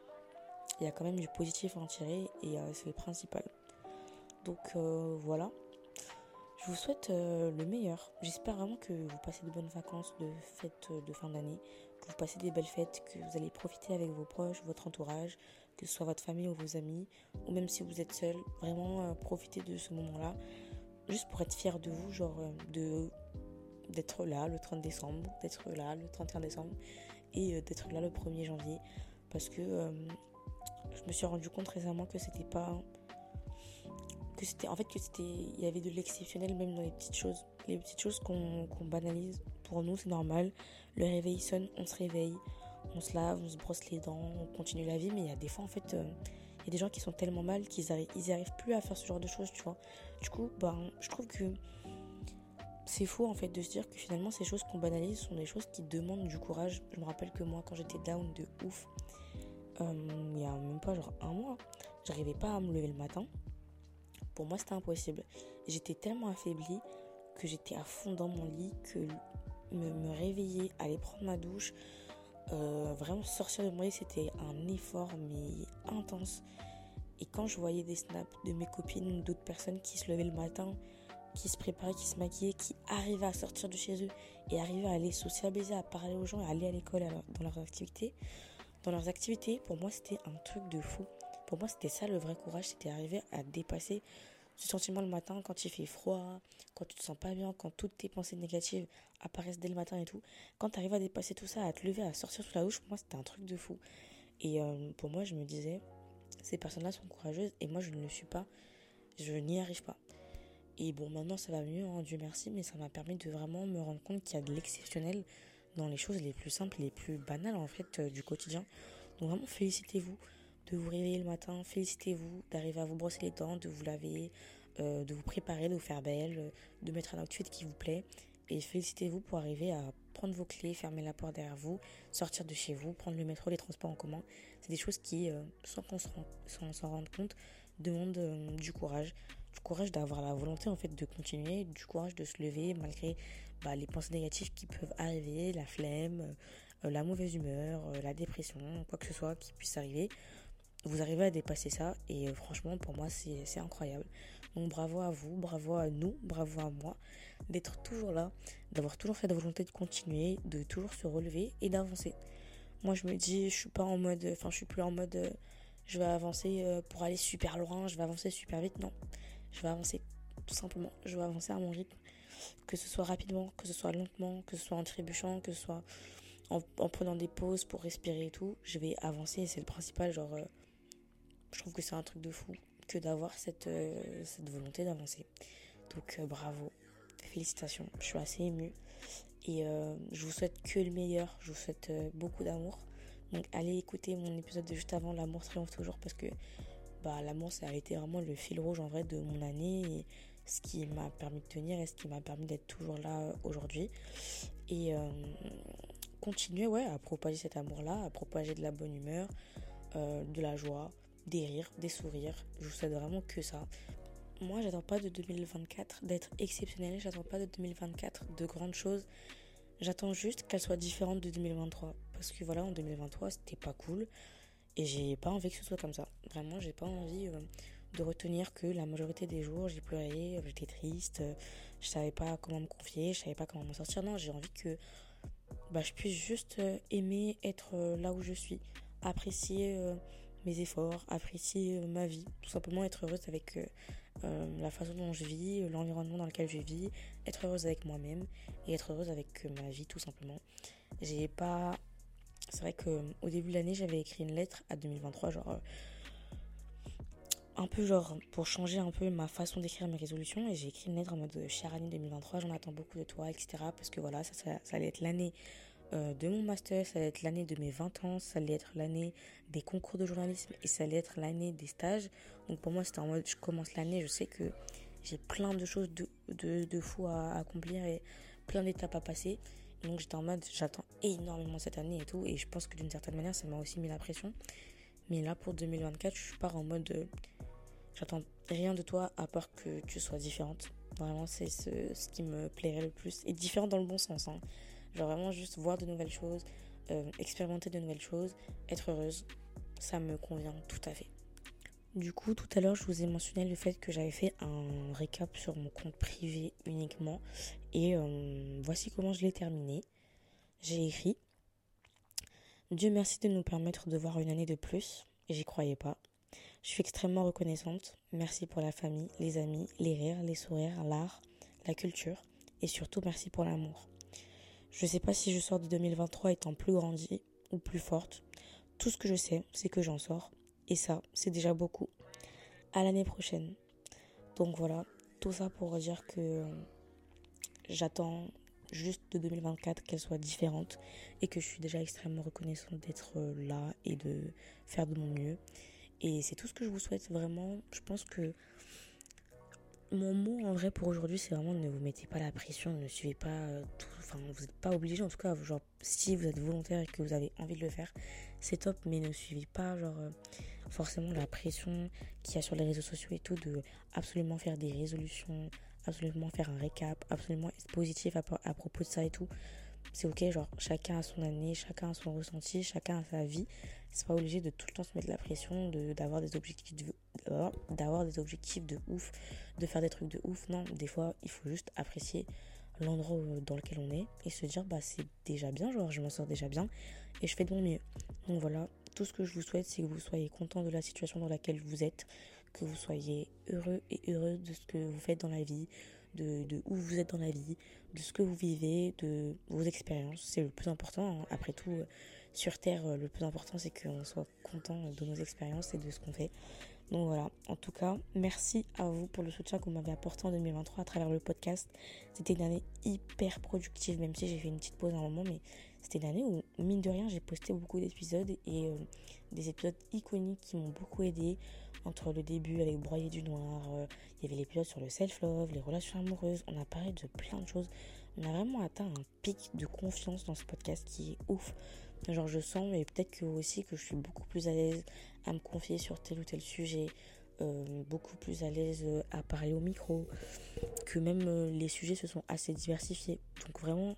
Speaker 1: il y a quand même du positif à en tirer et euh, c'est le principal. Donc voilà, je vous souhaite le meilleur. J'espère vraiment que vous passez de bonnes vacances de fêtes de fin d'année, que vous passez des belles fêtes, que vous allez profiter avec vos proches, votre entourage, que ce soit votre famille ou vos amis, ou même si vous êtes seul, vraiment profitez de ce moment-là, juste pour être fier de vous, genre de d'être là le 30 décembre, d'être là le 31 décembre et euh, d'être là le 1er janvier. Parce que euh, je me suis rendu compte récemment que c'était pas que c'était en fait que c'était il y avait de l'exceptionnel même dans les petites choses. Les petites choses qu'on banalise pour nous c'est normal. Le réveil sonne on se réveille on se lave on se brosse les dents on continue la vie. Mais il y a des fois en fait euh, il y a des gens qui sont tellement mal qu'ils arrivent ils arrivent plus à faire ce genre de choses tu vois. Du coup ben je trouve que c'est fou en fait de se dire que finalement ces choses qu'on banalise sont des choses qui demandent du courage. Je me rappelle que moi quand j'étais down de ouf, euh, il y a même pas genre un mois, j'arrivais pas à me lever le matin. Pour moi c'était impossible. J'étais tellement affaiblie que j'étais à fond dans mon lit, que me, réveiller, aller prendre ma douche, euh, vraiment sortir de mon lit c'était un effort mais intense. Et quand je voyais des snaps de mes copines d'autres personnes qui se levaient le matin, qui se préparaient, qui se maquillaient, qui arrivaient à sortir de chez eux et arrivaient à aller socialiser, à parler aux gens, à aller à l'école dans leurs activités. Dans leurs activités, pour moi, c'était un truc de fou. Pour moi, c'était ça le vrai courage, c'était arriver à dépasser ce sentiment le matin quand il fait froid, quand tu te sens pas bien, quand toutes tes pensées négatives apparaissent dès le matin et tout. Quand tu arrives à dépasser tout ça, à te lever, à sortir sous la douche, pour moi, c'était un truc de fou. Et euh, pour moi, je me disais, ces personnes-là sont courageuses et moi, je ne le suis pas. Je n'y arrive pas. Et bon, maintenant ça va mieux, hein, Dieu merci, mais ça m'a permis de vraiment me rendre compte qu'il y a de l'exceptionnel dans les choses les plus simples, les plus banales en fait euh, du quotidien. Donc vraiment félicitez-vous de vous réveiller le matin, félicitez-vous d'arriver à vous brosser les dents, de vous laver, euh, de vous préparer, de vous faire belle, euh, de mettre un outfit qui vous plaît. Et félicitez-vous pour arriver à prendre vos clés, fermer la porte derrière vous, sortir de chez vous, prendre le métro, les transports en commun. C'est des choses qui, sans qu'on s'en rende compte, demandent du courage, du courage d'avoir la volonté en fait de continuer, du courage de se lever malgré bah, les pensées négatives qui peuvent arriver, la flemme, euh, la mauvaise humeur, euh, la dépression, quoi que ce soit qui puisse arriver. Vous arrivez à dépasser ça et euh, franchement pour moi c'est incroyable. Donc bravo à vous, bravo à nous, bravo à moi d'être toujours là, d'avoir toujours cette volonté de continuer, de toujours se relever et d'avancer. Moi je me dis je suis pas en mode, enfin je suis plus en mode je vais avancer pour aller super loin, je vais avancer super vite, non je vais avancer tout simplement. Je vais avancer à mon rythme. Que ce soit rapidement, que ce soit lentement, que ce soit en trébuchant, que ce soit en, prenant des pauses pour respirer et tout. Je vais avancer et c'est le principal. Genre, euh, je trouve que c'est un truc de fou que d'avoir cette, euh, cette volonté d'avancer. Donc euh, bravo, félicitations. Je suis assez émue. Et je vous souhaite que le meilleur. Je vous souhaite beaucoup d'amour. Donc allez écouter mon épisode de juste avant L'amour triomphe toujours parce que bah, l'amour, ça a été vraiment le fil rouge en vrai de mon année ce qui m'a permis de tenir et ce qui m'a permis d'être toujours là euh, aujourd'hui. Et euh, continuer ouais, à propager cet amour-là, à propager de la bonne humeur, euh, de la joie, des rires, des sourires. Je vous souhaite vraiment que ça. Moi, j'attends pas de 2024 d'être exceptionnel, j'attends pas de 2024 de grandes choses. J'attends juste qu'elle soit différente de 2023. Parce que voilà, en 2023, c'était pas cool. Et j'ai pas envie que ce soit comme ça. Vraiment, j'ai pas envie euh, de retenir que la majorité des jours, j'ai pleuré, euh, j'étais triste, euh, je savais pas comment me confier, je savais pas comment m'en sortir. Non, j'ai envie que bah, je puisse juste aimer être là où je suis, apprécier mes efforts, apprécier ma vie, tout simplement être heureuse avec la façon dont je vis, l'environnement dans lequel je vis, être heureuse avec moi-même et être heureuse avec ma vie tout simplement. J'ai pas c'est vrai que au début de l'année, j'avais écrit une lettre à 2023, genre euh, un peu genre pour changer un peu ma façon d'écrire mes résolutions et j'ai écrit une lettre en mode euh, chère année 2023, j'en attends beaucoup de toi, etc. Parce que voilà, ça, ça, allait être l'année euh, de mon master, ça allait être l'année de mes 20 ans, ça allait être l'année des concours de journalisme et ça allait être l'année des stages. Donc pour moi, c'était en mode je commence l'année, je sais que j'ai plein de choses de, de, de fou à accomplir et plein d'étapes à passer. Donc j'étais en mode, j'attends énormément cette année et tout. Et je pense que d'une certaine manière, ça m'a aussi mis la pression. Mais là, pour 2024, je pars en mode, euh, j'attends rien de toi à part que tu sois différente. Vraiment, c'est ce, qui me plairait le plus. Et différente dans le bon sens. Hein. Genre vraiment juste voir de nouvelles choses, euh, expérimenter de nouvelles choses, être heureuse. Ça me convient tout à fait. Du coup, tout à l'heure, je vous ai mentionné le fait que j'avais fait un récap sur mon compte privé uniquement. Et euh, voici comment je l'ai terminé. J'ai écrit Dieu merci de nous permettre de voir une année de plus. J'y croyais pas. Je suis extrêmement reconnaissante. Merci pour la famille, les amis, les rires, les sourires, l'art, la culture. Et surtout, merci pour l'amour. Je ne sais pas si je sors de 2023 étant plus grandie ou plus forte. Tout ce que je sais, c'est que j'en sors et ça, c'est déjà beaucoup. À l'année prochaine. Donc voilà, tout ça pour dire que euh, j'attends juste de 2024 qu'elle soit différente et que je suis déjà extrêmement reconnaissante d'être euh, là et de faire de mon mieux. Et c'est tout ce que je vous souhaite vraiment. Je pense que mon mot en vrai pour aujourd'hui, c'est vraiment ne vous mettez pas la pression, ne suivez pas euh, tout. Enfin, vous n'êtes pas obligé, en tout cas, genre, si vous êtes volontaire et que vous avez envie de le faire, c'est top, mais ne suivez pas, genre, euh, forcément la pression qu'il y a sur les réseaux sociaux et tout, de absolument faire des résolutions, absolument faire un récap, absolument être positif à, propos de ça et tout c'est ok, genre chacun a son année, chacun a son ressenti, chacun a sa vie. C'est pas obligé de tout le temps se mettre la pression, d'avoir des objectifs de, d'avoir des objectifs de ouf, de faire des trucs de ouf. Non, des fois il faut juste apprécier l'endroit dans lequel on est et se dire bah c'est déjà bien, genre je m'en sors déjà bien et je fais de mon mieux. Donc voilà, tout ce que je vous souhaite c'est que vous soyez content de la situation dans laquelle vous êtes, que vous soyez heureux et heureuse de ce que vous faites dans la vie, de, où vous êtes dans la vie, de ce que vous vivez, de vos expériences. C'est le plus important. Hein. Après tout, euh, sur Terre, euh, le plus important, c'est qu'on soit content de nos expériences et de ce qu'on fait. Donc voilà, en tout cas, merci à vous pour le soutien que vous m'avez apporté en 2023 à travers le podcast. C'était une année hyper productive, même si j'ai fait une petite pause à un moment, mais c'était une année où, mine de rien, j'ai posté beaucoup d'épisodes et euh, des épisodes iconiques qui m'ont beaucoup aidé entre le début avec Broyer du Noir, euh, il y avait l'épisode sur le self-love, les relations amoureuses, on a parlé de plein de choses. On a vraiment atteint un pic de confiance dans ce podcast qui est ouf. Genre je sens, mais peut-être que aussi que je suis beaucoup plus à l'aise à me confier sur tel ou tel sujet, euh, beaucoup plus à l'aise euh, à parler au micro, que même les sujets se sont assez diversifiés. Donc vraiment,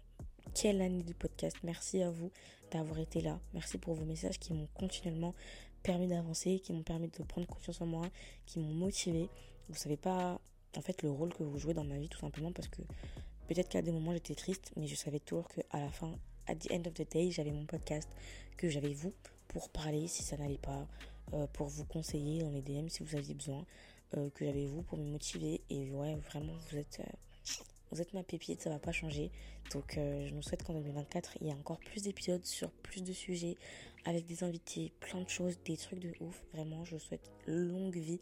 Speaker 1: quelle année du podcast. Merci à vous d'avoir été là. Merci pour vos messages qui m'ont continuellement permis d'avancer, qui m'ont permis de prendre confiance en moi, qui m'ont motivé. Vous savez pas, en fait, le rôle que vous jouez dans ma vie, tout simplement, parce que peut-être qu'à des moments j'étais triste, mais je savais toujours qu'à la fin, at the end of the day, j'avais mon podcast, que j'avais vous pour parler si ça n'allait pas, euh, pour vous conseiller dans les DM si vous aviez besoin, euh, que j'avais vous pour me motiver. Et ouais, vraiment, vous êtes. Euh, vous êtes ma pépite, ça va pas changer. Donc je nous souhaite qu'en 2024, il y ait encore plus d'épisodes sur plus de sujets, avec des invités, plein de choses, des trucs de ouf. Vraiment, je souhaite longue vie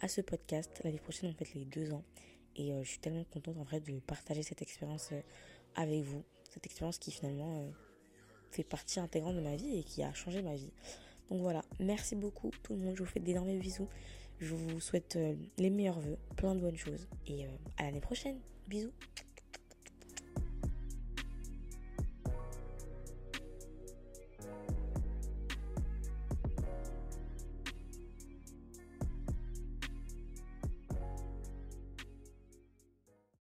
Speaker 1: à ce podcast. L'année prochaine, on fait les deux ans. Et euh, je suis tellement contente en vrai de partager cette expérience euh, avec vous. Cette expérience qui finalement euh, fait partie intégrante de ma vie et qui a changé ma vie. Donc voilà, merci beaucoup tout le monde. Je vous fais d'énormes bisous. Je vous souhaite les meilleurs voeux, plein de bonnes choses. Et à l'année prochaine. Bisous.